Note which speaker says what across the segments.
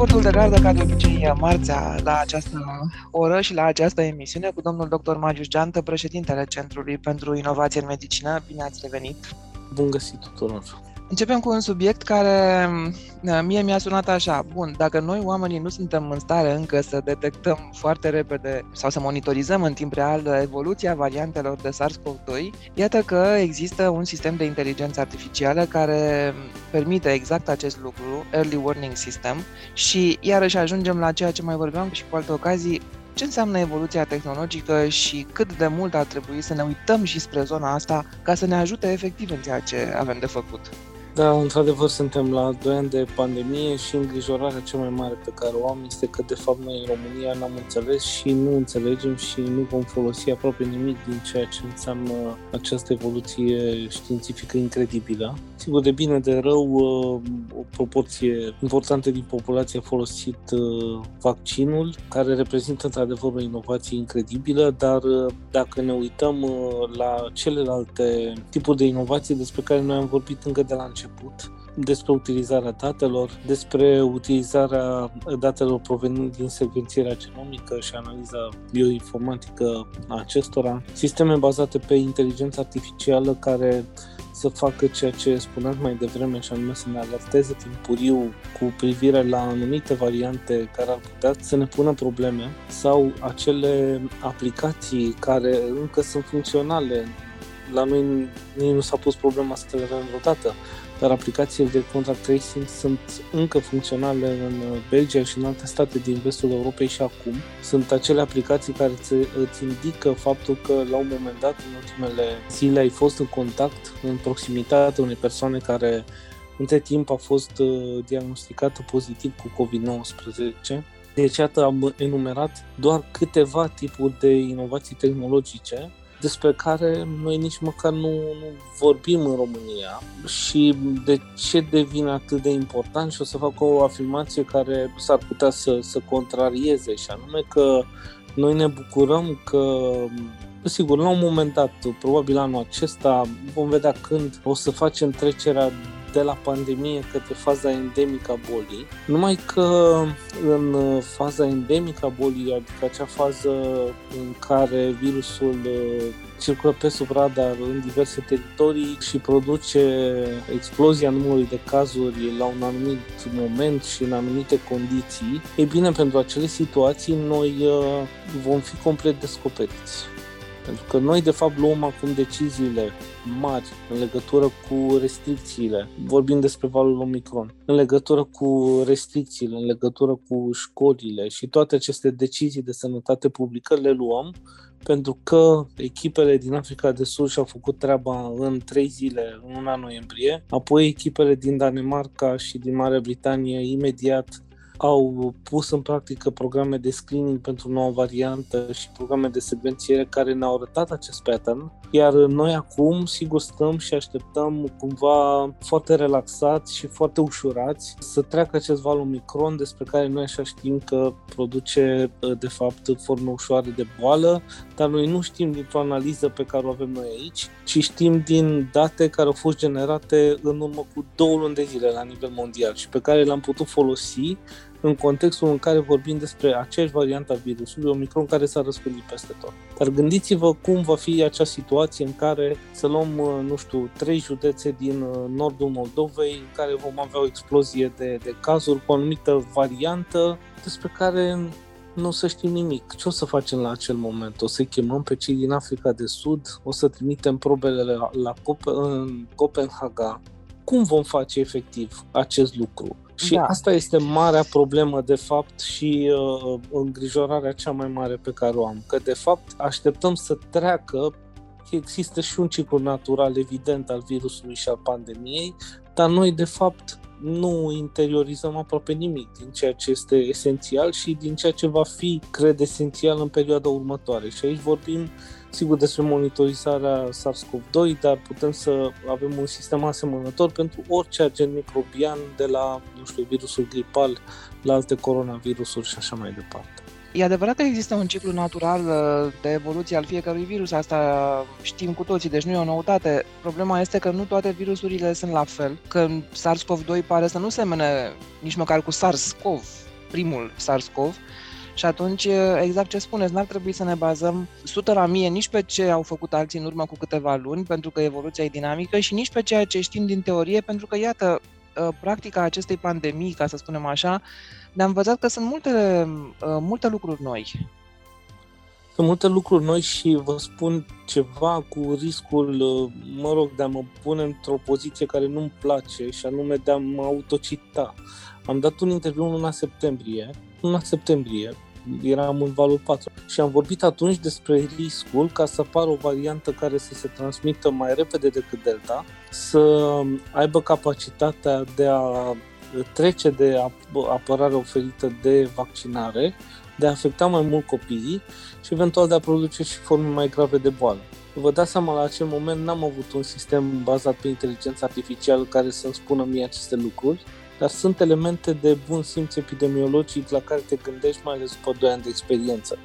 Speaker 1: raportul de gardă, ca de obicei, marțea la această oră și la această emisiune cu domnul dr. Magius Geantă, președintele Centrului pentru Inovație în Medicină. Bine ați revenit!
Speaker 2: Bun găsit tuturor!
Speaker 1: Începem cu un subiect care uh, mie mi-a sunat așa. Bun, dacă noi oamenii nu suntem în stare încă să detectăm foarte repede sau să monitorizăm în timp real evoluția variantelor de SARS-CoV-2, iată că există un sistem de inteligență artificială care permite exact acest lucru, Early Warning System, și iarăși ajungem la ceea ce mai vorbeam și cu alte ocazii, ce înseamnă evoluția tehnologică și cât de mult ar trebui să ne uităm și spre zona asta ca să ne ajute efectiv în ceea ce avem de făcut.
Speaker 2: Da, într-adevăr suntem la 2 ani de pandemie și îngrijorarea cea mai mare pe care o am este că de fapt noi în România n-am înțeles și nu înțelegem și nu vom folosi aproape nimic din ceea ce înseamnă această evoluție științifică incredibilă. Sigur, de bine, de rău, uh, o proporție importantă din populație a folosit uh, vaccinul, care reprezintă într-adevăr o inovație incredibilă, dar uh, dacă ne uităm la celelalte tipuri de inovații despre care noi am vorbit încă de la început, început, despre utilizarea datelor, despre utilizarea datelor provenind din secvențierea genomică și analiza bioinformatică a acestora, sisteme bazate pe inteligență artificială care să facă ceea ce spuneam mai devreme și anume să ne alerteze timpuriu cu privire la anumite variante care ar putea să ne pună probleme sau acele aplicații care încă sunt funcționale. La noi nici nu s-a pus problema să le avem vreodată dar aplicațiile de contract tracing sunt încă funcționale în Belgia și în alte state din vestul Europei și acum. Sunt acele aplicații care îți indică faptul că la un moment dat, în ultimele zile, ai fost în contact, în proximitatea unei persoane care între timp a fost uh, diagnosticată pozitiv cu COVID-19. Deci, iată, am enumerat doar câteva tipuri de inovații tehnologice despre care noi nici măcar nu, nu vorbim în România și de ce devine atât de important și o să fac o afirmație care s-ar putea să, să contrarieze și anume că noi ne bucurăm că Sigur, la un moment dat, probabil anul acesta, vom vedea când o să facem trecerea de la pandemie către faza endemică a bolii, numai că în faza endemică a bolii, adică acea fază în care virusul uh, circulă pe sub radar în diverse teritorii și produce explozia numărului de cazuri la un anumit moment și în anumite condiții, e bine, pentru acele situații noi uh, vom fi complet descoperiți. Pentru că noi, de fapt, luăm acum deciziile mari în legătură cu restricțiile, vorbim despre valul Omicron, în legătură cu restricțiile, în legătură cu școlile și toate aceste decizii de sănătate publică le luăm pentru că echipele din Africa de Sud și-au făcut treaba în trei zile, în luna noiembrie, apoi echipele din Danemarca și din Marea Britanie imediat au pus în practică programe de screening pentru noua variantă și programe de secvențiere care ne-au arătat acest pattern, iar noi acum, sigur, stăm și așteptăm cumva foarte relaxați și foarte ușurați să treacă acest val Omicron despre care noi așa știm că produce de fapt forme ușoare de boală, dar noi nu știm dintr-o analiză pe care o avem noi aici, ci știm din date care au fost generate în urmă cu două luni de zile la nivel mondial și pe care le-am putut folosi în contextul în care vorbim despre aceeași variantă a virusului, Omicron, care s-a răspândit peste tot. Dar gândiți-vă cum va fi acea situație în care să luăm, uh, nu știu, trei județe din uh, nordul Moldovei, în care vom avea o explozie de, de cazuri cu o anumită variantă despre care nu o să știm nimic. Ce o să facem la acel moment? O să chemăm pe cei din Africa de Sud? O să trimitem probele la, la Cope- în Copenhaga? Cum vom face efectiv acest lucru? Și da. asta este marea problemă, de fapt, și uh, îngrijorarea cea mai mare pe care o am. Că, de fapt, așteptăm să treacă există și un ciclu natural evident al virusului și al pandemiei, dar noi, de fapt, nu interiorizăm aproape nimic din ceea ce este esențial și din ceea ce va fi, cred, esențial în perioada următoare. Și aici vorbim sigur despre monitorizarea SARS-CoV-2, dar putem să avem un sistem asemănător pentru orice agent microbian, de la, nu știu, virusul gripal la alte coronavirusuri și așa mai departe.
Speaker 1: E adevărat că există un ciclu natural uh, de evoluție al fiecărui virus, asta știm cu toții, deci nu e o noutate. Problema este că nu toate virusurile sunt la fel, că SARS-CoV-2 pare să nu semene nici măcar cu SARS-CoV, primul SARS-CoV, și atunci, exact ce spuneți, n-ar trebui să ne bazăm 100 la mie nici pe ce au făcut alții în urmă cu câteva luni, pentru că evoluția e dinamică, și nici pe ceea ce știm din teorie, pentru că, iată, practica acestei pandemii, ca să spunem așa, ne-a învățat că sunt multe, multe lucruri noi.
Speaker 2: Sunt multe lucruri noi și vă spun ceva cu riscul, mă rog, de a mă pune într-o poziție care nu-mi place și anume de a mă autocita. Am dat un interviu în luna septembrie, luna septembrie, eram în valul 4 și am vorbit atunci despre riscul ca să apară o variantă care să se transmită mai repede decât Delta, să aibă capacitatea de a trece de apărare oferită de vaccinare, de a afecta mai mult copiii și eventual de a produce și forme mai grave de boală. Vă dați seama, la acel moment n-am avut un sistem bazat pe inteligență artificială care să-mi spună mie aceste lucruri dar sunt elemente de bun simț epidemiologic la care te gândești mai ales după 2 ani de experiență.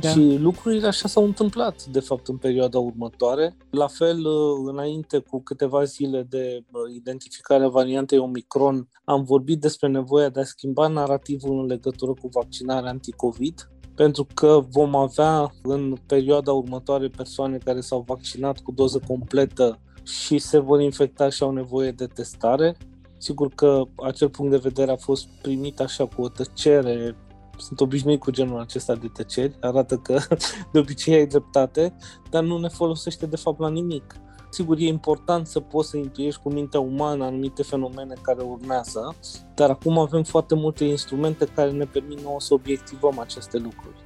Speaker 2: Da. Și lucrurile așa s-au întâmplat, de fapt, în perioada următoare. La fel, uh, înainte, cu câteva zile de uh, identificare a variantei Omicron, am vorbit despre nevoia de a schimba narativul în legătură cu vaccinarea anticovid, pentru că vom avea în perioada următoare persoane care s-au vaccinat cu doză completă și se vor infecta și au nevoie de testare. Sigur că acel punct de vedere a fost primit așa cu o tăcere sunt obișnuit cu genul acesta de tăceri, arată că de obicei ai dreptate, dar nu ne folosește de fapt la nimic. Sigur, e important să poți să intuiești cu mintea umană anumite fenomene care urmează, dar acum avem foarte multe instrumente care ne permit nouă să obiectivăm aceste lucruri.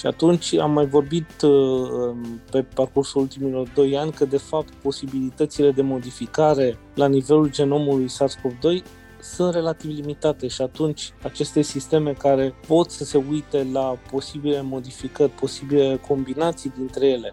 Speaker 2: Și atunci am mai vorbit uh, um, pe parcursul ultimilor 2 ani că de fapt posibilitățile de modificare la nivelul genomului SARS-CoV-2 sunt relativ limitate și atunci aceste sisteme care pot să se uite la posibile modificări, posibile combinații dintre ele,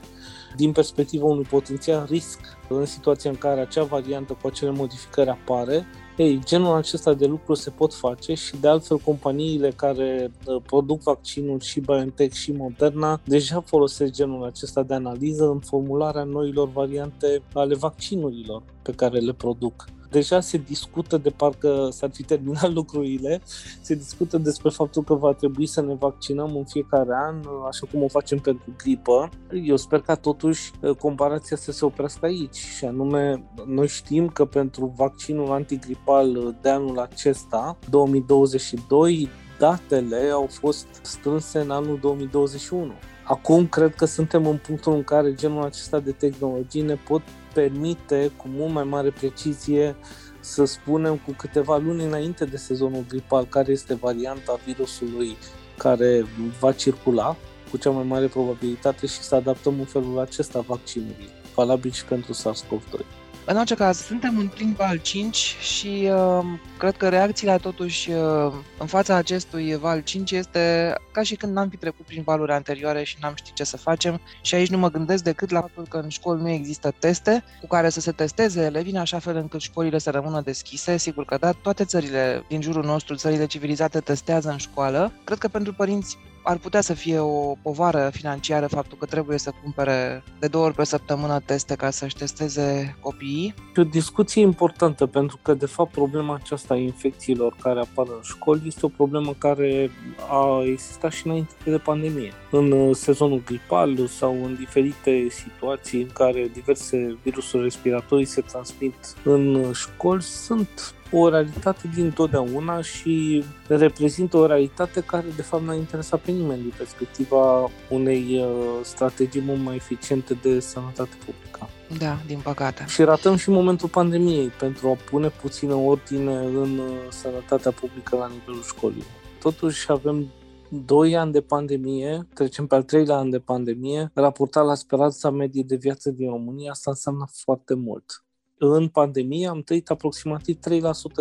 Speaker 2: din perspectiva unui potențial risc în situația în care acea variantă cu acele modificări apare, ei, genul acesta de lucruri se pot face și de altfel companiile care uh, produc vaccinul și BioNTech și Moderna deja folosesc genul acesta de analiză în formularea noilor variante ale vaccinurilor pe care le produc deja se discută de parcă s-ar fi terminat lucrurile, se discută despre faptul că va trebui să ne vaccinăm în fiecare an, așa cum o facem pentru gripă. Eu sper ca totuși uh, comparația să se oprească aici și anume noi știm că pentru vaccinul antigripal de anul acesta, 2022, datele au fost strânse în anul 2021. Acum cred că suntem în punctul în care genul acesta de tehnologii ne pot permite cu mult mai mare precizie să spunem cu câteva luni înainte de sezonul gripal care este varianta virusului care va circula cu cea mai mare probabilitate și să adaptăm în felul acesta vaccinului, valabil și pentru SARS-CoV-2.
Speaker 1: În orice caz, suntem în plin val 5 și uh, cred că reacțiile totuși uh, în fața acestui val 5 este ca și când n-am fi trecut prin valuri anterioare și n-am ști ce să facem și aici nu mă gândesc decât la faptul că în școli nu există teste cu care să se testeze elevii în așa fel încât școlile să rămână deschise. Sigur că da, toate țările din jurul nostru, țările civilizate, testează în școală. Cred că pentru părinți ar putea să fie o povară financiară faptul că trebuie să cumpere de două ori pe săptămână teste ca să-și testeze copiii.
Speaker 2: E o discuție importantă pentru că, de fapt, problema aceasta a infecțiilor care apar în școli este o problemă care a existat și înainte de pandemie. În uh, sezonul gripal sau în diferite situații în care diverse virusuri respiratorii se transmit în școli, sunt o realitate din totdeauna și reprezintă o realitate care de fapt n-a interesat pe nimeni din perspectiva unei uh, strategii mult mai eficiente de sănătate publică.
Speaker 1: Da, din păcate.
Speaker 2: Și ratăm și momentul pandemiei pentru a pune puțină ordine în uh, sănătatea publică la nivelul școlii. Totuși avem doi ani de pandemie, trecem pe al treilea an de pandemie, raportat la speranța medie de viață din România, asta înseamnă foarte mult în pandemie am trăit aproximativ 3%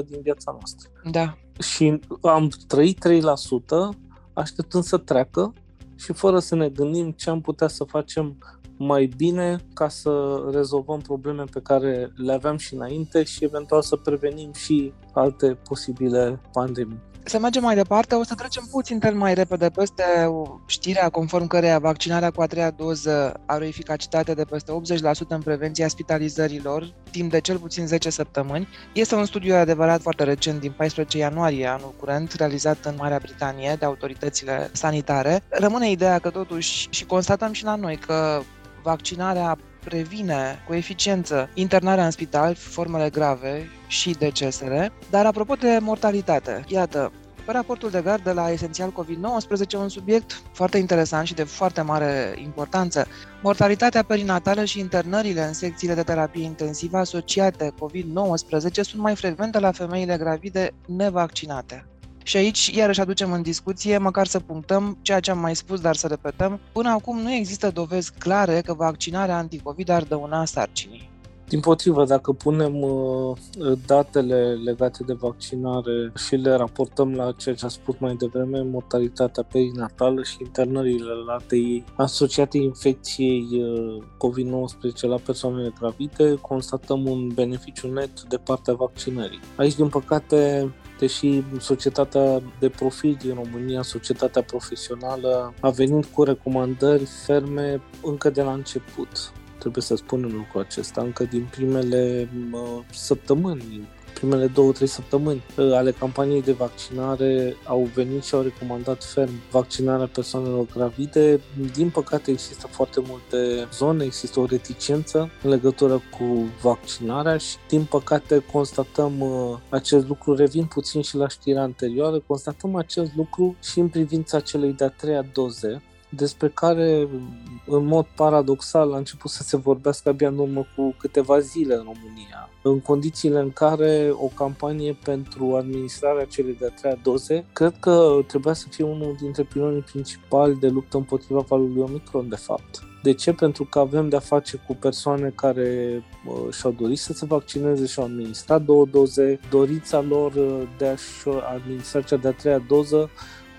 Speaker 2: din viața noastră.
Speaker 1: Da.
Speaker 2: Și am trăit 3% așteptând să treacă și fără să ne gândim ce am putea să facem mai bine ca să rezolvăm probleme pe care le aveam și înainte și eventual să prevenim și alte posibile pandemii.
Speaker 1: Să mergem mai departe, o să trecem puțin mai repede peste știrea conform căreia vaccinarea cu a treia doză are o eficacitate de peste 80% în prevenția spitalizărilor timp de cel puțin 10 săptămâni. Este un studiu adevărat foarte recent din 14 ianuarie anul curent, realizat în Marea Britanie de autoritățile sanitare. Rămâne ideea că totuși, și constatăm și la noi, că vaccinarea previne cu eficiență internarea în spital, formele grave și decesele. Dar apropo de mortalitate, iată, pe raportul de gard de la Esențial COVID-19, un subiect foarte interesant și de foarte mare importanță. Mortalitatea perinatală și internările în secțiile de terapie intensivă asociate COVID-19 sunt mai frecvente la femeile gravide nevaccinate. Și aici iarăși aducem în discuție, măcar să punctăm ceea ce am mai spus, dar să repetăm. Până acum nu există dovezi clare că vaccinarea anticovid ar dăuna sarcinii.
Speaker 2: Din potrivă, dacă punem uh, datele legate de vaccinare și le raportăm la ceea ce a spus mai devreme, mortalitatea perinatală și internările la TI asociate infecției uh, COVID-19 la persoanele gravide, constatăm un beneficiu net de partea vaccinării. Aici, din păcate, deși societatea de profil din România, societatea profesională, a venit cu recomandări ferme încă de la început. Trebuie să spunem lucrul acesta, încă din primele săptămâni primele două, trei săptămâni uh, ale campaniei de vaccinare au venit și au recomandat ferm vaccinarea persoanelor gravide. Din păcate există foarte multe zone, există o reticență în legătură cu vaccinarea și din păcate constatăm uh, acest lucru, revin puțin și la știrea anterioară, constatăm acest lucru și în privința celei de-a treia doze, despre care, în mod paradoxal, a început să se vorbească abia în urmă cu câteva zile în România, în condițiile în care o campanie pentru administrarea celei de-a treia doze, cred că trebuia să fie unul dintre pilonii principali de luptă împotriva valului Omicron, de fapt. De ce? Pentru că avem de-a face cu persoane care uh, și-au dorit să se vaccineze și au administrat două doze, dorința lor uh, de a-și administra cea de-a treia doză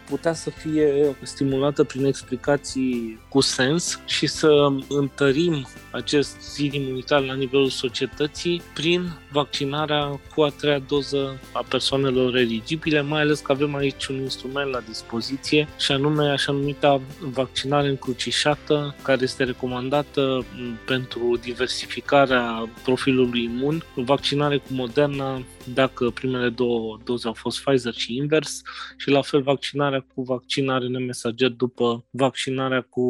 Speaker 2: putea să fie stimulată prin explicații cu sens și să întărim acest zid imunitar la nivelul societății prin vaccinarea cu a treia doză a persoanelor eligibile, mai ales că avem aici un instrument la dispoziție și anume așa numita vaccinare încrucișată, care este recomandată pentru diversificarea profilului imun, vaccinare cu Moderna dacă primele două doze au fost Pfizer și invers și la fel vaccinarea cu vaccin RNA mesager după vaccinarea cu,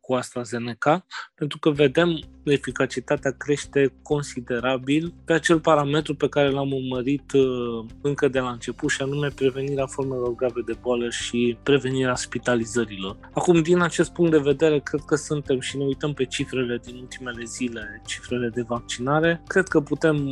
Speaker 2: cu AstraZeneca, pentru că vedem eficacitatea crește considerabil pe acel parametru pe care l-am urmărit uh, încă de la început și anume prevenirea formelor grave de boală și prevenirea spitalizărilor. Acum, din acest punct de vedere, cred că suntem și ne uităm pe cifrele din ultimele zile, cifrele de vaccinare, cred că putem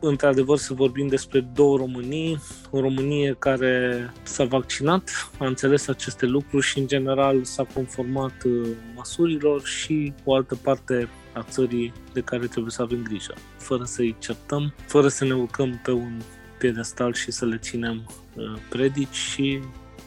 Speaker 2: într-adevăr să vorbim despre două Românii, o Românie care s-a vaccinat, a înțeles aceste lucruri și în general s-a conformat uh, măsurilor și o altă parte a țării de care trebuie să avem grijă, fără să-i certăm, fără să ne urcăm pe un piedestal și să le ținem uh, predici și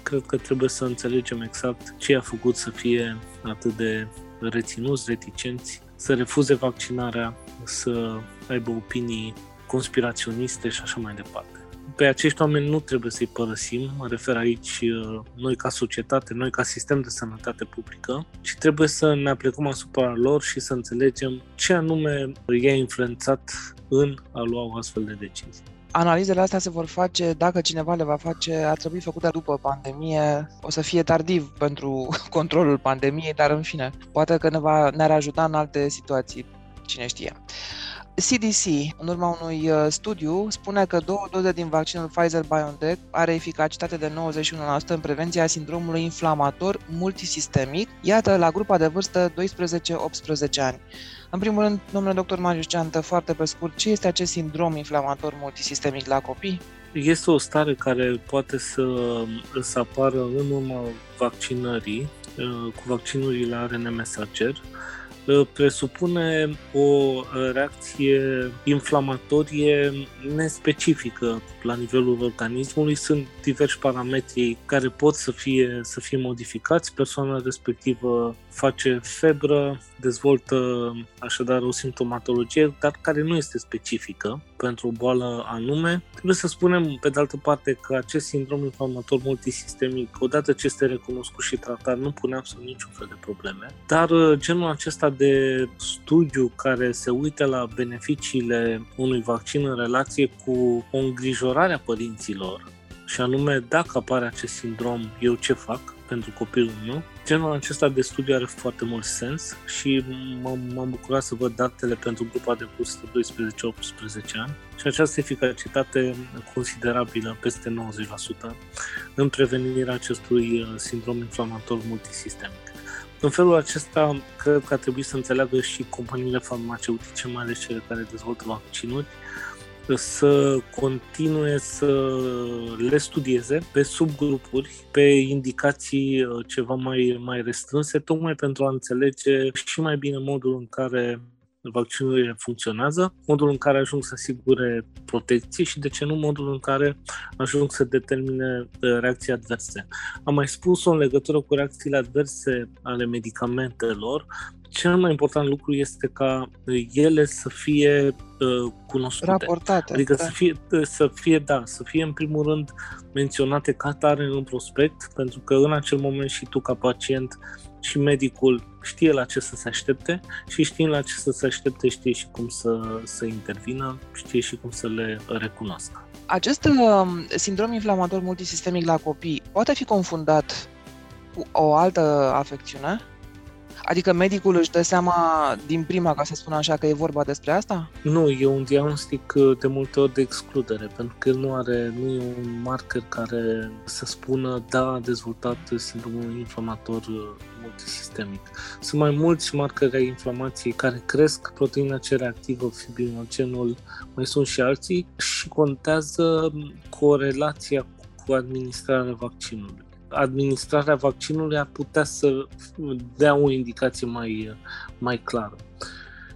Speaker 2: cred că trebuie să înțelegem exact ce a făcut să fie atât de reținuți, reticenți, să refuze vaccinarea, să aibă opinii conspiraționiste și așa mai departe. Pe acești oameni nu trebuie să-i părăsim, mă refer aici uh, noi ca societate, noi ca sistem de sănătate publică, ci trebuie să ne aplicăm asupra lor și să înțelegem ce anume i-a influențat în a lua o astfel de decizie.
Speaker 1: Analizele astea se vor face, dacă cineva le va face, ar trebui făcute după pandemie. O să fie tardiv pentru controlul pandemiei, dar în fine, poate că ne va, ne-ar ajuta în alte situații, cine știe. CDC, în urma unui uh, studiu, spune că două doze din vaccinul Pfizer-BioNTech are eficacitate de 91% în prevenția sindromului inflamator multisistemic, iată, la grupa de vârstă 12-18 ani. În primul rând, domnule doctor Marius Ceantă, foarte pe scurt, ce este acest sindrom inflamator multisistemic la copii?
Speaker 2: Este o stare care poate să, să apară în urma vaccinării, uh, cu vaccinurile ARN mesager, presupune o uh, reacție inflamatorie nespecifică la nivelul organismului. Sunt diversi parametri care pot să fie, să fie modificați. Persoana respectivă face febră, dezvoltă așadar o simptomatologie, dar care nu este specifică pentru o boală anume. Trebuie să spunem, pe de altă parte, că acest sindrom inflamator multisistemic, odată ce este recunoscut și tratat, nu pune absolut niciun fel de probleme. Dar uh, genul acesta de studiu care se uită la beneficiile unui vaccin în relație cu o îngrijorare a părinților, și anume dacă apare acest sindrom, eu ce fac? Pentru copilul meu. Genul acesta de studiu are foarte mult sens și m-am bucurat să văd datele pentru grupa de vârstă 12-18 ani și această eficacitate considerabilă, peste 90%, în prevenirea acestui uh, sindrom inflamator multisistemic. În felul acesta, cred că ar trebui să înțeleagă și companiile farmaceutice, mai ales cele care dezvoltă vaccinuri, să continue să le studieze pe subgrupuri, pe indicații uh, ceva mai, mai restrânse, tocmai pentru a înțelege și mai bine modul în care vaccinurile funcționează, modul în care ajung să asigure protecție și, de ce nu, modul în care ajung să determine uh, reacții adverse. Am mai spus-o în legătură cu reacțiile adverse ale medicamentelor, cel mai important lucru este ca ele să fie uh, cunoscute.
Speaker 1: Raportate.
Speaker 2: Adică da. să, fie, să fie, da, să fie în primul rând menționate ca tare în prospect, pentru că în acel moment și tu ca pacient și medicul știe la ce să se aștepte și știind la ce să se aștepte știe și cum să, să intervină, știe și cum să le recunoască.
Speaker 1: Acest uh, sindrom inflamator multisistemic la copii poate fi confundat cu o altă afecțiune? Adică medicul își dă seama din prima, ca să spun așa, că e vorba despre asta?
Speaker 2: Nu, e un diagnostic uh, de multe ori de excludere, pentru că el nu are, nu e un marker care să spună, da, a dezvoltat sindromul inflamator uh, multisistemic. Sunt mai mulți marcări ai inflamației care cresc proteina C reactivă, fibrinogenul, mai sunt și alții și contează corelația cu administrarea vaccinului administrarea vaccinului ar putea să dea o indicație mai, mai clară.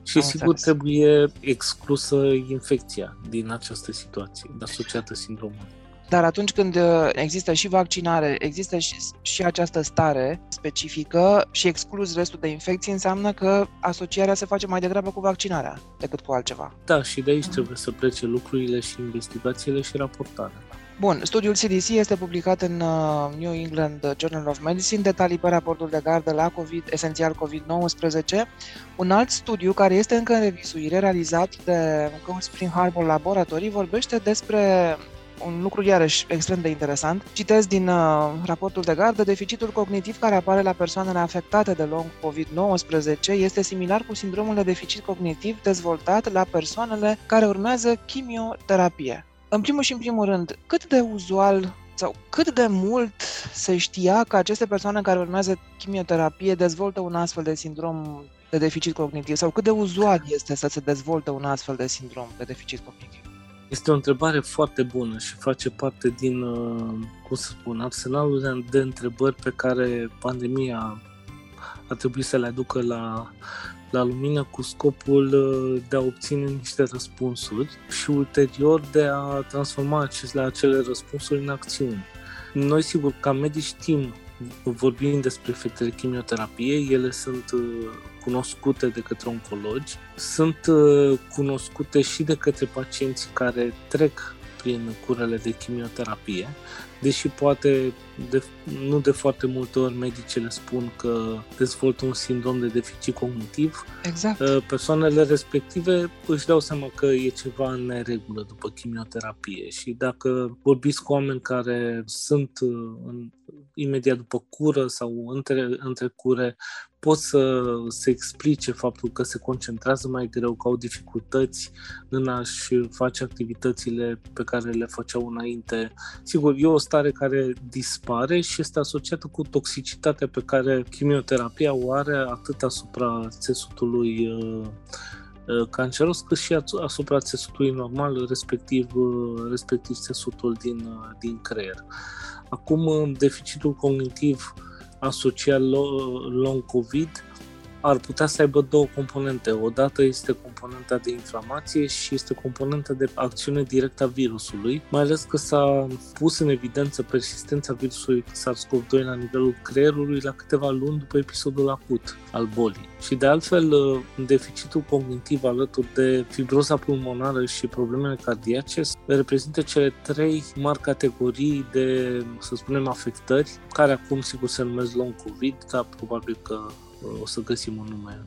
Speaker 2: Și Am sigur înțeles. trebuie exclusă infecția din această situație asociată sindromului.
Speaker 1: Dar atunci când uh, există și vaccinare, există și, și această stare specifică și exclus restul de infecții, înseamnă că asocierea se face mai degrabă cu vaccinarea decât cu altceva.
Speaker 2: Da, și de aici mm. trebuie să plece lucrurile și investigațiile și raportarea.
Speaker 1: Bun, studiul CDC este publicat în uh, New England Journal of Medicine, detalii pe raportul de gardă la COVID, esențial COVID-19. Un alt studiu care este încă în revisuire, realizat de Cold Spring Harbor Laboratory, vorbește despre un lucru iarăși extrem de interesant. Citez din uh, raportul de gardă, deficitul cognitiv care apare la persoanele afectate de long COVID-19 este similar cu sindromul de deficit cognitiv dezvoltat la persoanele care urmează chimioterapie. În primul și în primul rând, cât de uzual sau cât de mult se știa că aceste persoane care urmează chimioterapie dezvoltă un astfel de sindrom de deficit cognitiv sau cât de uzual este să se dezvolte un astfel de sindrom de deficit cognitiv?
Speaker 2: Este o întrebare foarte bună și face parte din, uh, cum să spun, arsenalul de întrebări pe care pandemia a trebuit să le aducă la, la lumină cu scopul uh, de a obține niște răspunsuri și ulterior de a transforma acele, acele răspunsuri în acțiuni. Noi, sigur, ca medici știm, vorbim despre efectele chimioterapiei, ele sunt uh, cunoscute de către oncologi, sunt uh, cunoscute și de către pacienții care trec prin curele de chimioterapie, deși poate de, nu de foarte multe ori medicile spun că dezvoltă un sindrom de deficit cognitiv,
Speaker 1: exact. Uh,
Speaker 2: persoanele respective își dau seama că e ceva în neregulă după chimioterapie și dacă vorbiți cu oameni care sunt uh, în, imediat după cură sau între, între cure, pot să se explice faptul că se concentrează mai greu, că au dificultăți în a-și face activitățile pe care le făceau înainte. Sigur, e o stare care dispare și este asociată cu toxicitatea pe care chimioterapia o are atât asupra țesutului uh, uh, canceros, cât și asupra țesutului normal, respectiv, uh, respectiv țesutul din, din creier. Acum, deficitul cognitiv asociat long COVID ar putea să aibă două componente. Odată este componenta de inflamație și este componenta de acțiune directă a virusului, mai ales că s-a pus în evidență persistența virusului SARS-CoV-2 la nivelul creierului la câteva luni după episodul acut al bolii. Și de altfel, deficitul cognitiv alături de fibroza pulmonară și problemele cardiace reprezintă cele trei mari categorii de, să spunem, afectări, care acum sigur se numesc long COVID, dar probabil că o să găsim un nume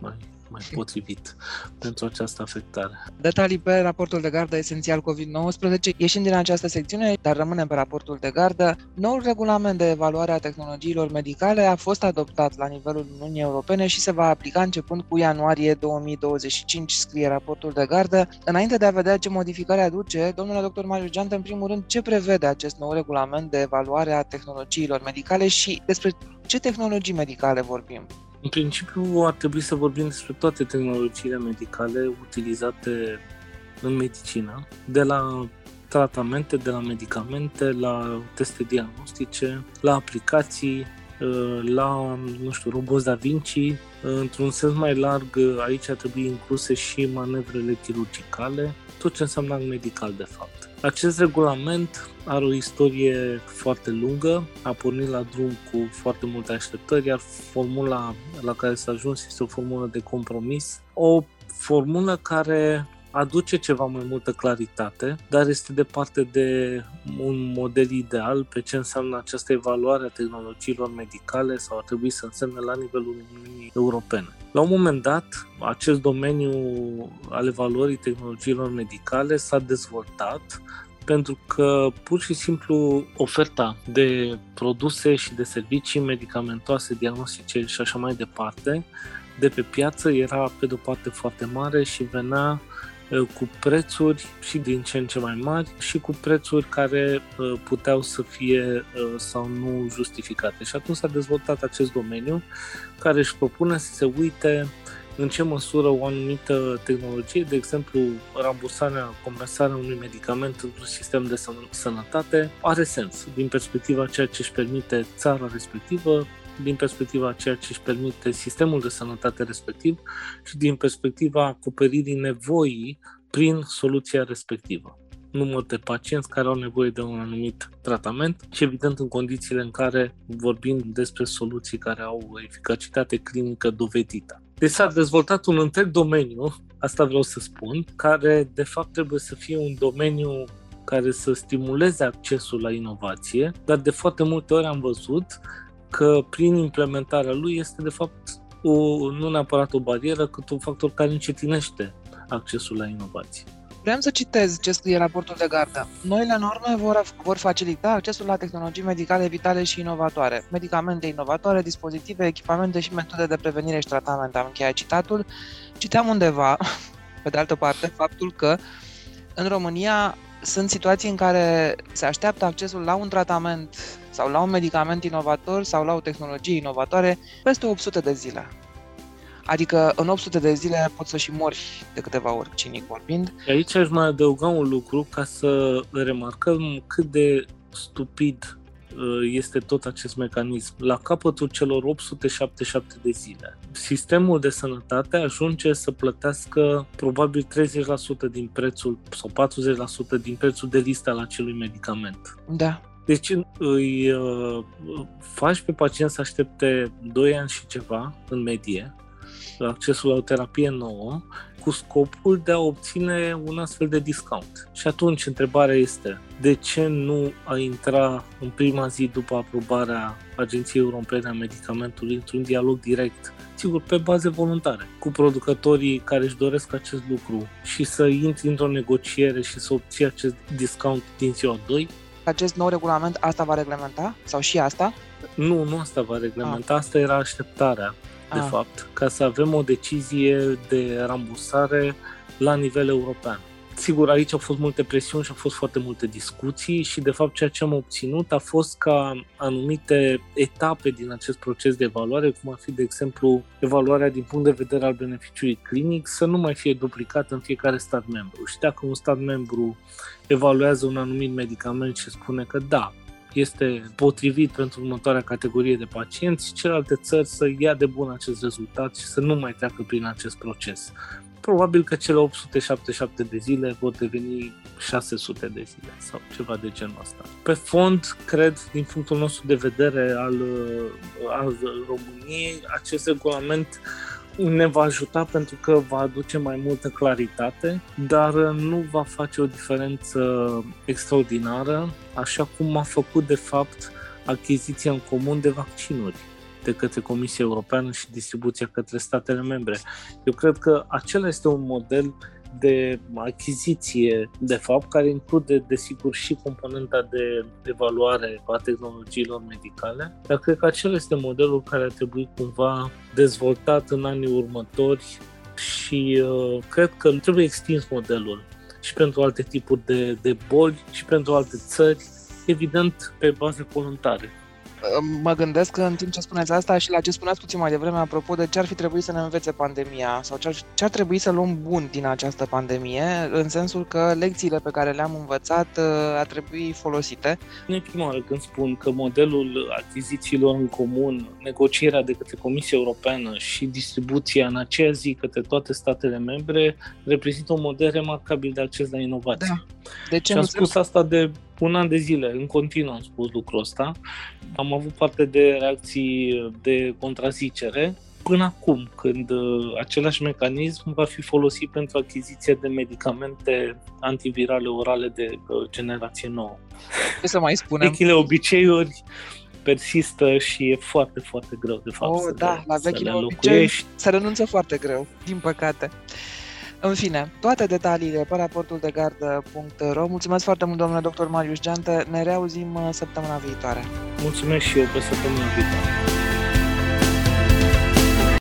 Speaker 2: mai mai potrivit pentru această afectare.
Speaker 1: Detalii pe raportul de gardă esențial COVID-19. Ieșind din această secțiune, dar rămânem pe raportul de gardă, noul regulament de evaluare a tehnologiilor medicale a fost adoptat la nivelul Uniunii Europene și se va aplica începând cu ianuarie 2025, scrie raportul de gardă. Înainte de a vedea ce modificare aduce, domnule dr. Marius Geantă, în primul rând, ce prevede acest nou regulament de evaluare a tehnologiilor medicale și despre ce tehnologii medicale vorbim?
Speaker 2: În principiu ar trebui să vorbim despre toate tehnologiile medicale utilizate în medicină, de la tratamente, de la medicamente, la teste diagnostice, la aplicații, uh, la, nu știu, roboți Da Vinci. Într-un sens mai larg, aici ar trebui incluse și manevrele chirurgicale, tot ce înseamnă medical, de fapt. Acest regulament are o istorie foarte lungă, a pornit la drum cu foarte multe așteptări, iar formula la care s-a ajuns este o formulă de compromis, o formulă care aduce ceva mai multă claritate, dar este departe de un model ideal pe ce înseamnă această evaluare a tehnologiilor medicale sau ar trebui să însemne la nivelul Uniunii Europene. La un moment dat, acest domeniu al evaluării tehnologiilor medicale s-a dezvoltat pentru că pur și simplu oferta de produse și de servicii medicamentoase, diagnostice și așa mai departe de pe piață era pe de-o parte foarte mare și venea cu prețuri și din ce în ce mai mari și cu prețuri care puteau să fie sau nu justificate. Și atunci s-a dezvoltat acest domeniu care își propune să se uite în ce măsură o anumită tehnologie, de exemplu rambursarea, compensarea unui medicament într-un sistem de sănătate, are sens din perspectiva ceea ce își permite țara respectivă, din perspectiva ceea ce își permite sistemul de sănătate respectiv și din perspectiva acoperirii nevoii prin soluția respectivă număr de pacienți care au nevoie de un anumit tratament și evident în condițiile în care vorbim despre soluții care au o eficacitate clinică dovedită. Deci s-a dezvoltat un întreg domeniu, asta vreau să spun, care de fapt trebuie să fie un domeniu care să stimuleze accesul la inovație, dar de foarte multe ori am văzut că prin implementarea lui este de fapt o, nu neapărat o barieră, cât un factor care încetinește accesul la inovație.
Speaker 1: Vreau să citez ce scrie raportul de gardă. Noile norme vor, vor facilita accesul la tehnologii medicale vitale și inovatoare, medicamente inovatoare, dispozitive, echipamente și metode de prevenire și tratament. Am încheiat citatul. Citeam undeva, pe de altă parte, faptul că în România sunt situații în care se așteaptă accesul la un tratament sau la un medicament inovator sau la o tehnologie inovatoare peste 800 de zile. Adică în 800 de zile poți să și mori de câteva ori, cinic vorbind.
Speaker 2: Aici aș mai adăuga un lucru ca să remarcăm cât de stupid uh, este tot acest mecanism. La capătul celor 877 de zile, sistemul de sănătate ajunge să plătească probabil 30% din prețul sau 40% din prețul de listă al acelui medicament.
Speaker 1: Da.
Speaker 2: Deci îi uh, faci pe pacient să aștepte 2 ani și ceva în medie accesul la o terapie nouă cu scopul de a obține un astfel de discount. Și atunci întrebarea este, de ce nu a intra în prima zi după aprobarea Agenției Europene a Medicamentului într-un dialog direct sigur, pe baze voluntare, cu producătorii care își doresc acest lucru și să intri într-o negociere și să obții acest discount din ziua 2?
Speaker 1: Acest nou regulament asta va reglementa? Sau și asta?
Speaker 2: Nu, nu asta va reglementa, ah. asta era așteptarea de ah. fapt, ca să avem o decizie de rambursare la nivel european. Sigur, aici au fost multe presiuni și au fost foarte multe discuții și, de fapt, ceea ce am obținut a fost ca anumite etape din acest proces de evaluare, cum ar fi, de exemplu, evaluarea din punct de vedere al beneficiului clinic, să nu mai fie duplicată în fiecare stat membru. Și dacă un stat membru evaluează un anumit medicament și spune că da, este potrivit pentru următoarea categorie de pacienți, celelalte țări să ia de bun acest rezultat și să nu mai treacă prin acest proces. Probabil că cele 877 de zile vor deveni 600 de zile sau ceva de genul ăsta. Pe fond, cred, din punctul nostru de vedere al, al României, acest regulament ne va ajuta pentru că va aduce mai multă claritate, dar nu va face o diferență extraordinară, așa cum a făcut de fapt achiziția în comun de vaccinuri de către Comisia Europeană și distribuția către statele membre. Eu cred că acela este un model de achiziție, de fapt, care include, desigur, și componenta de evaluare a tehnologiilor medicale, dar cred că acela este modelul care ar trebui cumva dezvoltat în anii următori și uh, cred că trebuie extins modelul și pentru alte tipuri de, de boli și pentru alte țări, evident pe baze voluntare
Speaker 1: mă gândesc că în timp ce spuneți asta și la ce spuneați puțin mai devreme apropo de ce ar fi trebuit să ne învețe pandemia sau ce ar, ce ar trebui să luăm bun din această pandemie, în sensul că lecțiile pe care le-am învățat uh, ar trebui folosite.
Speaker 2: Nu e prima oară când spun că modelul achizițiilor în comun, negocierea de către Comisia Europeană și distribuția în aceea zi către toate statele membre reprezintă un model remarcabil de acces la inovație. Da. De ce și am spus se... asta de un an de zile, în continuu am spus lucrul ăsta. Am avut parte de reacții de contrazicere până acum, când uh, același mecanism va fi folosit pentru achiziția de medicamente antivirale orale de uh, generație nouă.
Speaker 1: Ce să mai spunem?
Speaker 2: Vechile obiceiuri persistă și e foarte, foarte greu, de fapt,
Speaker 1: oh,
Speaker 2: să,
Speaker 1: da,
Speaker 2: le,
Speaker 1: la vechile obiceiuri se renunță foarte greu, din păcate. În fine, toate detaliile pe raportul de gardă.ro. Mulțumesc foarte mult, domnule doctor Marius Geantă. Ne reauzim uh, săptămâna viitoare.
Speaker 2: Mulțumesc și eu pe săptămâna viitoare.